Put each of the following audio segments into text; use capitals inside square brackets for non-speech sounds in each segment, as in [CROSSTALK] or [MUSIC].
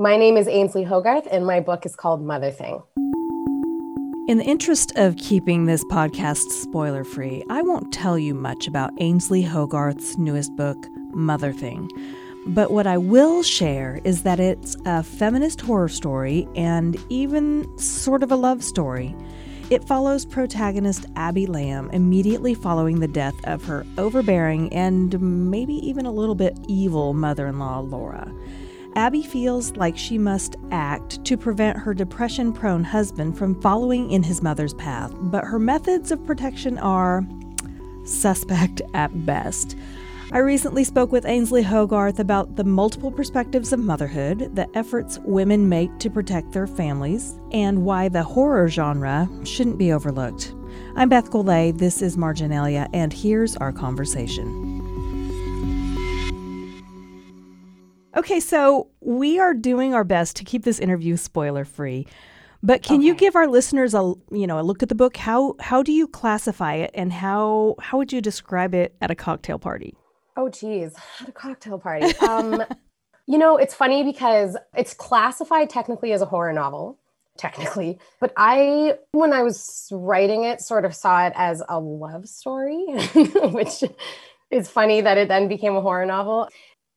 My name is Ainslie Hogarth, and my book is called Motherthing. In the interest of keeping this podcast spoiler free, I won't tell you much about Ainslie Hogarth's newest book, Motherthing. But what I will share is that it's a feminist horror story and even sort of a love story. It follows protagonist Abby Lamb immediately following the death of her overbearing and maybe even a little bit evil mother in law, Laura. Abby feels like she must act to prevent her depression prone husband from following in his mother's path, but her methods of protection are suspect at best. I recently spoke with Ainslie Hogarth about the multiple perspectives of motherhood, the efforts women make to protect their families, and why the horror genre shouldn't be overlooked. I'm Beth Golay, this is Marginalia, and here's our conversation. Okay, so we are doing our best to keep this interview spoiler free. But can okay. you give our listeners a you know a look at the book? How how do you classify it, and how how would you describe it at a cocktail party? Oh, geez, at a cocktail party. Um, [LAUGHS] you know, it's funny because it's classified technically as a horror novel, technically, but I, when I was writing it, sort of saw it as a love story, [LAUGHS] which is funny that it then became a horror novel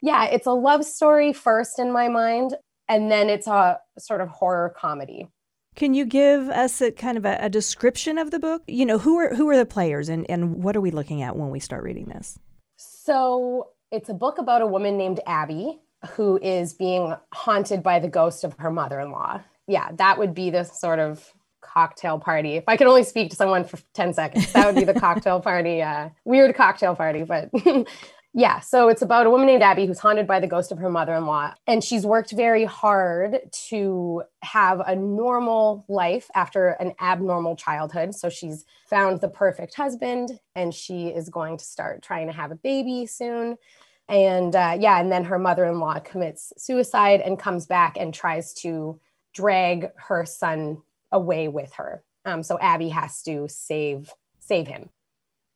yeah, it's a love story first in my mind, and then it's a sort of horror comedy. Can you give us a kind of a, a, description of the book? You know, who are who are the players and, and what are we looking at when we start reading this? So it's a book about a woman named Abby who is being haunted by the ghost of her mother-in-law. Yeah, that would be the sort of cocktail party. If I could only speak to someone for 10 seconds, that would be the [LAUGHS] cocktail party, uh, weird cocktail party. But [LAUGHS] Yeah, so it's about a woman named Abby who's haunted by the ghost of her mother in law. And she's worked very hard to have a normal life after an abnormal childhood. So she's found the perfect husband and she is going to start trying to have a baby soon. And uh, yeah, and then her mother in law commits suicide and comes back and tries to drag her son away with her. Um, so Abby has to save save him.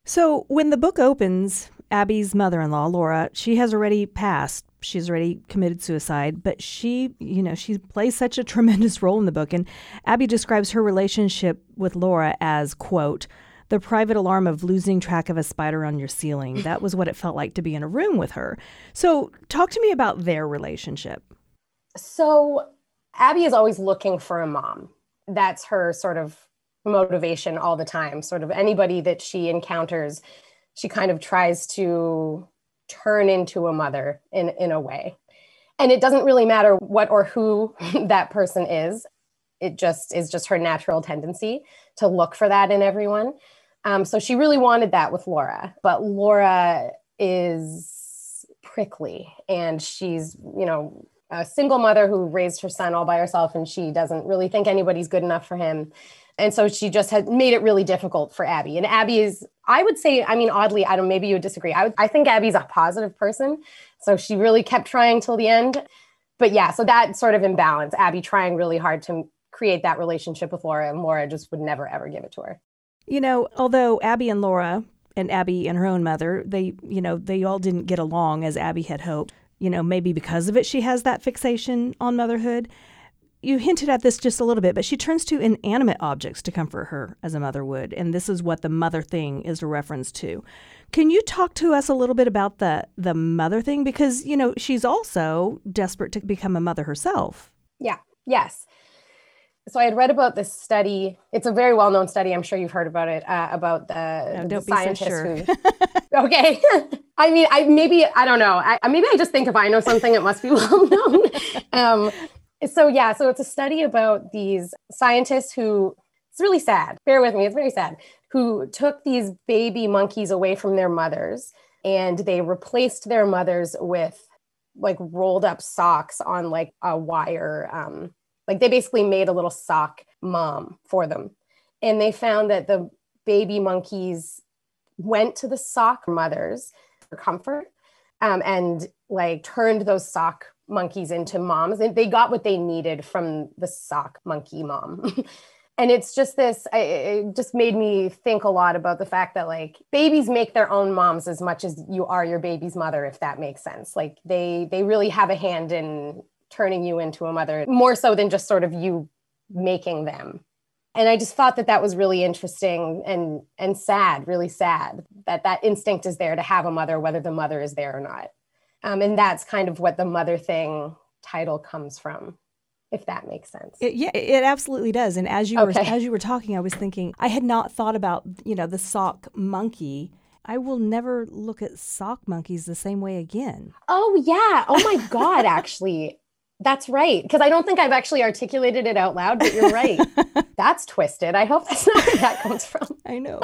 So when the book opens, Abby's mother in law, Laura, she has already passed. She's already committed suicide, but she, you know, she plays such a [LAUGHS] tremendous role in the book. And Abby describes her relationship with Laura as, quote, the private alarm of losing track of a spider on your ceiling. [LAUGHS] That was what it felt like to be in a room with her. So, talk to me about their relationship. So, Abby is always looking for a mom. That's her sort of motivation all the time. Sort of anybody that she encounters she kind of tries to turn into a mother in in a way. And it doesn't really matter what or who [LAUGHS] that person is. It just is just her natural tendency to look for that in everyone. Um, so she really wanted that with laura but laura is prickly and she's you know a single mother who raised her son all by herself and she doesn't really think anybody's good enough for him and so she just had made it really difficult for Abby. And Abby is, I would say, I mean, oddly, I don't, maybe you would disagree. I, would, I think Abby's a positive person. So she really kept trying till the end. But yeah, so that sort of imbalance, Abby trying really hard to create that relationship with Laura, and Laura just would never, ever give it to her. You know, although Abby and Laura and Abby and her own mother, they, you know, they all didn't get along as Abby had hoped. You know, maybe because of it, she has that fixation on motherhood you hinted at this just a little bit, but she turns to inanimate objects to comfort her as a mother would, and this is what the mother thing is a reference to. Can you talk to us a little bit about the the mother thing because you know she's also desperate to become a mother herself. Yeah. Yes. So I had read about this study. It's a very well known study. I'm sure you've heard about it uh, about the, no, the scientists so sure. who. [LAUGHS] okay. [LAUGHS] I mean, I maybe I don't know. I, maybe I just think if I know something, it must be [LAUGHS] well known. Um, so yeah, so it's a study about these scientists who it's really sad. Bear with me, it's very sad. Who took these baby monkeys away from their mothers and they replaced their mothers with like rolled up socks on like a wire um like they basically made a little sock mom for them. And they found that the baby monkeys went to the sock mothers for comfort um, and like turned those sock monkeys into moms and they got what they needed from the sock monkey mom. [LAUGHS] And it's just this it just made me think a lot about the fact that like babies make their own moms as much as you are your baby's mother if that makes sense. Like they they really have a hand in turning you into a mother more so than just sort of you making them. And i just thought that that was really interesting and and sad really sad that that instinct is there to have a mother whether the mother is there or not um, and that's kind of what the mother thing title comes from if that makes sense. It, yeah, it absolutely does. And as you okay. were as you were talking, I was thinking I had not thought about you know the sock monkey. I will never look at sock monkeys the same way again. Oh yeah. Oh my god. [LAUGHS] Actually, that's right. Because I don't think I've actually articulated it out loud, but you're right. [LAUGHS] that's twisted. I hope that's not where that comes from. I know.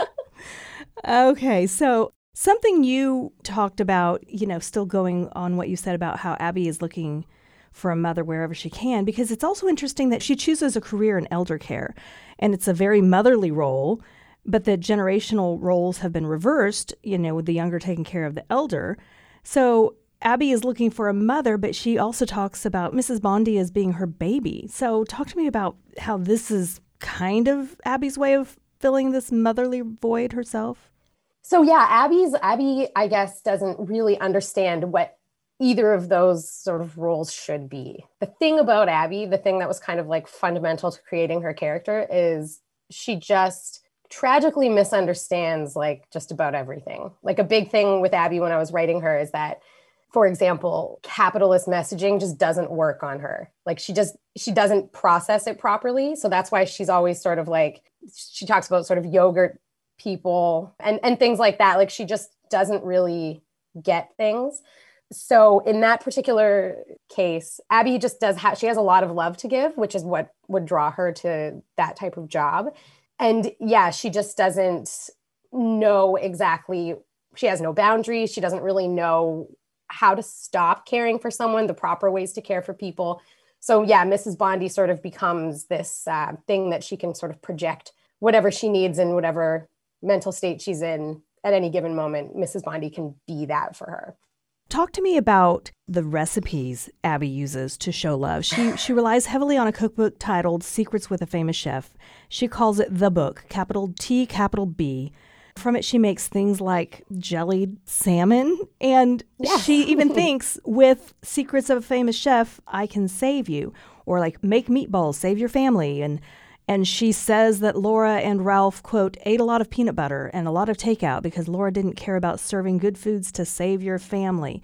Okay. So, something you talked about, you know, still going on what you said about how Abby is looking for a mother wherever she can, because it's also interesting that she chooses a career in elder care. And it's a very motherly role, but the generational roles have been reversed, you know, with the younger taking care of the elder. So Abby is looking for a mother, but she also talks about Mrs. Bondy as being her baby. So, talk to me about how this is kind of Abby's way of filling this motherly void herself. So, yeah, Abby's Abby, I guess, doesn't really understand what either of those sort of roles should be. The thing about Abby, the thing that was kind of like fundamental to creating her character, is she just tragically misunderstands like just about everything. Like a big thing with Abby when I was writing her is that for example, capitalist messaging just doesn't work on her. Like she just she doesn't process it properly. So that's why she's always sort of like she talks about sort of yogurt people and and things like that. Like she just doesn't really get things. So in that particular case, Abby just does have she has a lot of love to give, which is what would draw her to that type of job. And yeah, she just doesn't know exactly she has no boundaries. She doesn't really know how to stop caring for someone, the proper ways to care for people. So yeah, Mrs. Bondy sort of becomes this uh, thing that she can sort of project whatever she needs and whatever mental state she's in at any given moment. Mrs. Bondi can be that for her. Talk to me about the recipes Abby uses to show love. She she relies heavily on a cookbook titled Secrets with a Famous Chef. She calls it the book, capital T, capital B. From it, she makes things like jellied salmon. And yes. she even [LAUGHS] thinks with Secrets of a Famous Chef, I can save you. Or like make meatballs, save your family. And and she says that Laura and Ralph, quote, ate a lot of peanut butter and a lot of takeout because Laura didn't care about serving good foods to save your family.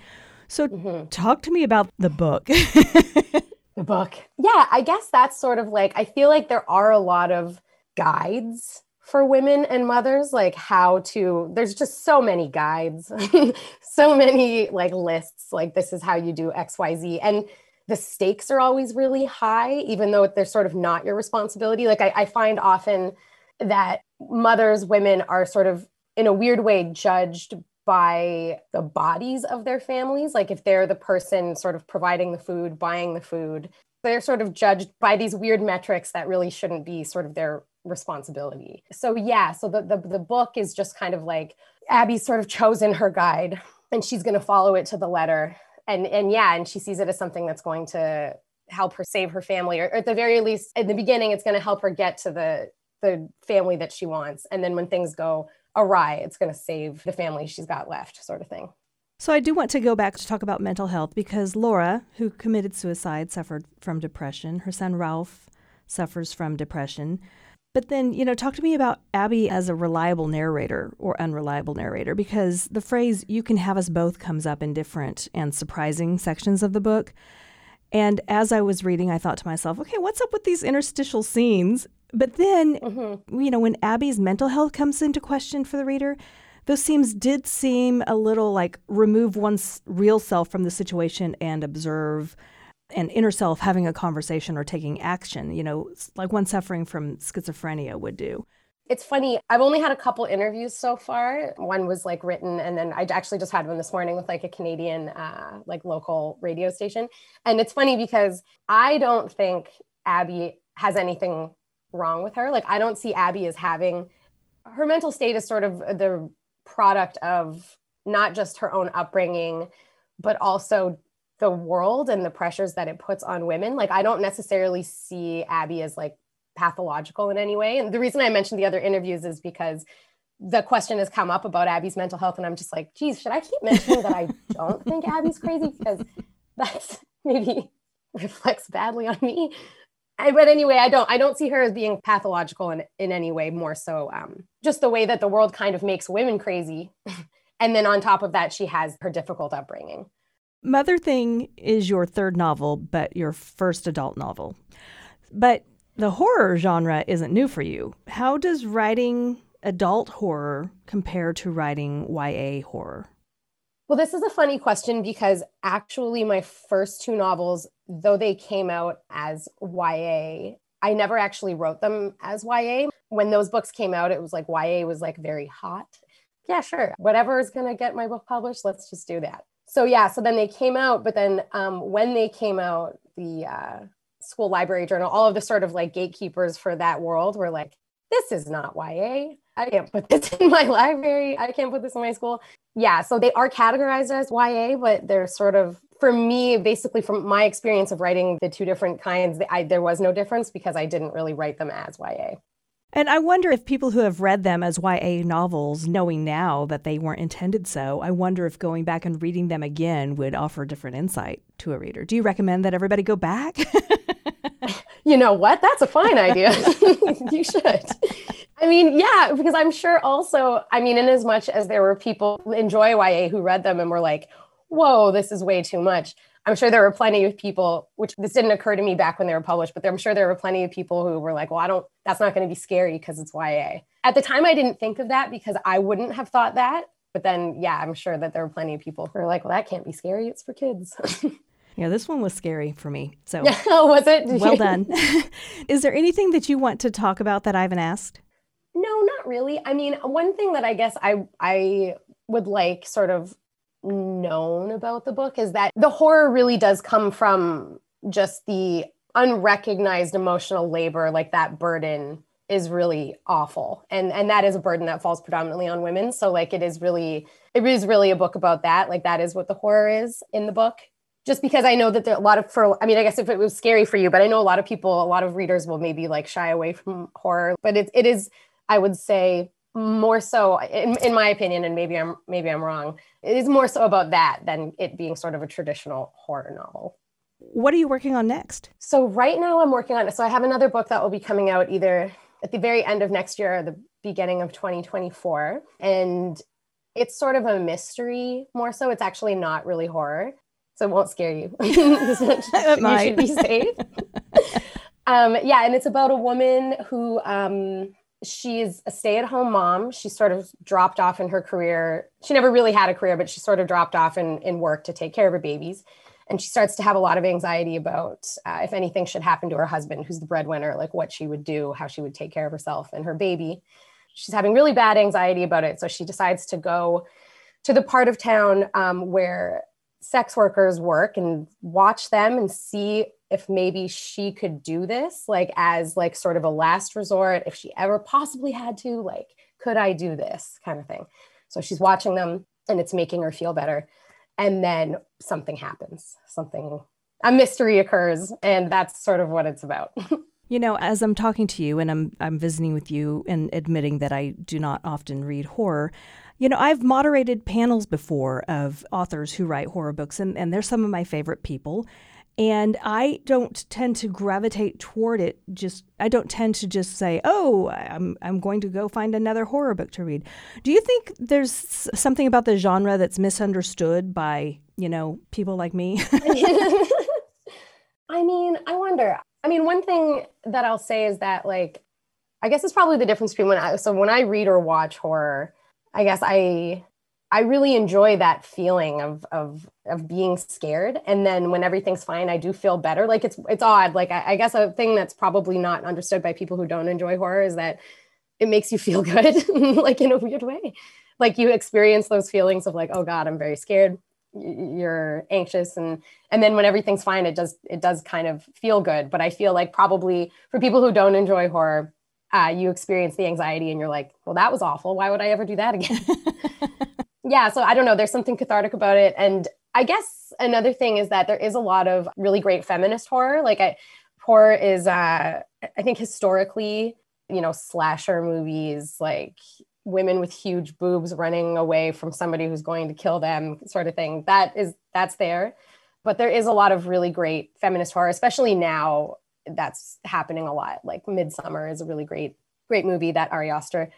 So, mm-hmm. talk to me about the book. [LAUGHS] the book. Yeah, I guess that's sort of like, I feel like there are a lot of guides for women and mothers like how to there's just so many guides [LAUGHS] so many like lists like this is how you do xyz and the stakes are always really high even though they're sort of not your responsibility like I, I find often that mothers women are sort of in a weird way judged by the bodies of their families like if they're the person sort of providing the food buying the food they're sort of judged by these weird metrics that really shouldn't be sort of their responsibility. So yeah, so the, the the book is just kind of like Abby's sort of chosen her guide and she's going to follow it to the letter. And and yeah, and she sees it as something that's going to help her save her family or, or at the very least in the beginning it's going to help her get to the the family that she wants and then when things go awry it's going to save the family she's got left sort of thing. So I do want to go back to talk about mental health because Laura, who committed suicide, suffered from depression. Her son Ralph suffers from depression. But then, you know, talk to me about Abby as a reliable narrator or unreliable narrator, because the phrase you can have us both comes up in different and surprising sections of the book. And as I was reading, I thought to myself, okay, what's up with these interstitial scenes? But then, mm-hmm. you know, when Abby's mental health comes into question for the reader, those scenes did seem a little like remove one's real self from the situation and observe an inner self having a conversation or taking action, you know, like one suffering from schizophrenia would do. It's funny. I've only had a couple interviews so far. One was like written, and then I actually just had one this morning with like a Canadian, uh, like local radio station. And it's funny because I don't think Abby has anything wrong with her. Like, I don't see Abby as having her mental state is sort of the product of not just her own upbringing, but also the world and the pressures that it puts on women. Like, I don't necessarily see Abby as like pathological in any way. And the reason I mentioned the other interviews is because the question has come up about Abby's mental health. And I'm just like, geez, should I keep mentioning that I don't think Abby's crazy? Because that's [LAUGHS] maybe reflects badly on me. I, but anyway, I don't I don't see her as being pathological in, in any way, more so um, just the way that the world kind of makes women crazy. [LAUGHS] and then on top of that, she has her difficult upbringing. Motherthing is your third novel, but your first adult novel. But the horror genre isn't new for you. How does writing adult horror compare to writing YA horror? Well, this is a funny question because actually, my first two novels, though they came out as YA, I never actually wrote them as YA. When those books came out, it was like YA was like very hot. Yeah, sure. Whatever is going to get my book published, let's just do that. So, yeah, so then they came out. But then um, when they came out, the uh, school library journal, all of the sort of like gatekeepers for that world were like, this is not YA. I can't put this [LAUGHS] in my library. I can't put this in my school. Yeah, so they are categorized as YA, but they're sort of for me, basically from my experience of writing the two different kinds, I, there was no difference because I didn't really write them as YA. And I wonder if people who have read them as YA novels, knowing now that they weren't intended so, I wonder if going back and reading them again would offer different insight to a reader. Do you recommend that everybody go back? [LAUGHS] you know what? That's a fine idea. [LAUGHS] [LAUGHS] you should. I mean, yeah, because I'm sure also, I mean, in as much as there were people enjoy YA who read them and were like, whoa, this is way too much. I'm sure there were plenty of people, which this didn't occur to me back when they were published, but I'm sure there were plenty of people who were like, well, I don't, that's not going to be scary because it's YA. At the time, I didn't think of that because I wouldn't have thought that. But then, yeah, I'm sure that there were plenty of people who were like, well, that can't be scary. It's for kids. [LAUGHS] Yeah, this one was scary for me. So, [LAUGHS] oh, was it? [LAUGHS] well done. Is there anything that you want to talk about that I haven't asked? No, not really. I mean, one thing that I guess I I would like sort of known about the book is that the horror really does come from just the unrecognized emotional labor, like that burden is really awful. And and that is a burden that falls predominantly on women. So like it is really it is really a book about that. Like that is what the horror is in the book. Just because I know that there are a lot of for I mean I guess if it was scary for you, but I know a lot of people, a lot of readers will maybe like shy away from horror. But it it is, I would say, more so in, in my opinion, and maybe I'm maybe I'm wrong. It is more so about that than it being sort of a traditional horror novel. What are you working on next? So right now I'm working on it. So I have another book that will be coming out either at the very end of next year or the beginning of 2024. And it's sort of a mystery more so. It's actually not really horror so it won't scare you. [LAUGHS] [LAUGHS] you should be safe. [LAUGHS] um, yeah, and it's about a woman who um, she's a stay-at-home mom. She sort of dropped off in her career. She never really had a career, but she sort of dropped off in, in work to take care of her babies. And she starts to have a lot of anxiety about uh, if anything should happen to her husband, who's the breadwinner, like what she would do, how she would take care of herself and her baby. She's having really bad anxiety about it. So she decides to go to the part of town um, where sex workers work and watch them and see if maybe she could do this like as like sort of a last resort if she ever possibly had to like could i do this kind of thing? So she's watching them and it's making her feel better. And then something happens something a mystery occurs and that's sort of what it's about. [LAUGHS] You know, as I'm talking to you and I'm I'm visiting with you and admitting that I do not often read horror, you know, I've moderated panels before of authors who write horror books, and, and they're some of my favorite people. And I don't tend to gravitate toward it. Just I don't tend to just say, "Oh, I'm I'm going to go find another horror book to read." Do you think there's something about the genre that's misunderstood by you know people like me? [LAUGHS] I mean, I wonder. I mean, one thing that I'll say is that like, I guess it's probably the difference between when I so when I read or watch horror I guess I I really enjoy that feeling of of of being scared, and then when everything's fine, I do feel better. Like it's it's odd. Like I, I, guess a thing that's probably not understood by people who don't enjoy horror is that it makes you feel [LAUGHS] good, like in a weird way. Like you experience those feelings of like, oh God, I'm very scared. You're anxious, and and then when everything's fine, it does it does kind of feel good. But I feel like probably for people who don't enjoy horror, uh, you experience the anxiety and you're like, well, that was awful. Why would I ever do that again? [LAUGHS] yeah. So I don't know. There's something cathartic about it. And I guess another thing is that there is a lot of really great feminist horror. Like I, horror is, uh, I think historically, you know, slasher movies, like women with huge boobs running away from somebody who's going to kill them sort of thing. That is, that's there. But there is a lot of really great feminist horror, especially now that's happening a lot. Like Midsommar is a really great, great movie that Ari Aster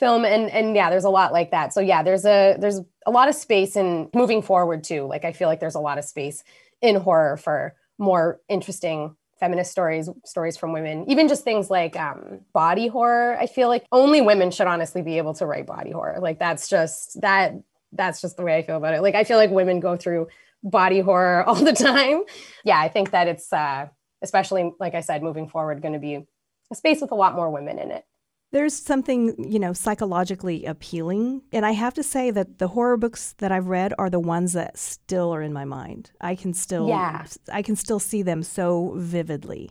film. And and yeah there's a lot like that. So yeah there's a there's a lot of space in moving forward too. Like i feel like there's a lot of space in horror for more interesting feminist stories stories from women. Even just things like um, body horror i feel like only women should honestly be able to write body horror. Like that's just that that's just the way i feel about it. Like i feel like women go through body horror [LAUGHS] all the time. Yeah i think that it's uh especially like i said moving forward going to be a space with a lot more women in it there's something, you know, psychologically appealing. And I have to say that the horror books that I've read are the ones that still are in my mind. I can still yeah. I can still see them so vividly.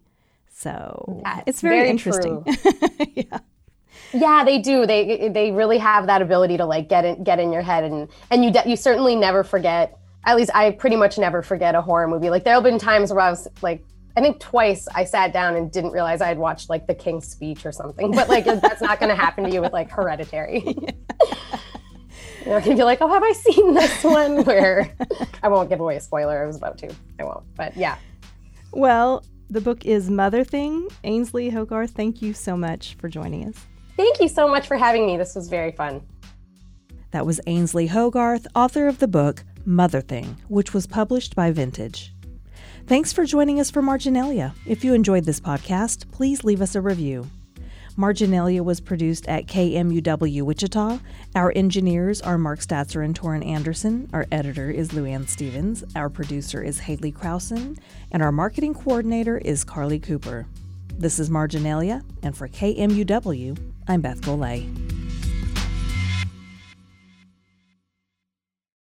So That's it's very, very interesting. [LAUGHS] yeah. Yeah, they do. They they really have that ability to like get in get in your head and and you de- you certainly never forget. At least I pretty much never forget a horror movie. Like there'll been times where I was like I think twice I sat down and didn't realize I had watched like The King's Speech or something. But like that's not going to happen to you with like Hereditary. [LAUGHS] you know, you be like, oh, have I seen this one? Where I won't give away a spoiler. I was about to. I won't. But yeah. Well, the book is Mother Thing. Ainslie Hogarth, thank you so much for joining us. Thank you so much for having me. This was very fun. That was Ainslie Hogarth, author of the book Motherthing, which was published by Vintage. Thanks for joining us for Marginalia. If you enjoyed this podcast, please leave us a review. Marginalia was produced at KMUW Wichita. Our engineers are Mark Statzer and Torin Anderson. Our editor is Luann Stevens. Our producer is Haley Krausen. And our marketing coordinator is Carly Cooper. This is Marginalia, and for KMUW, I'm Beth Golay.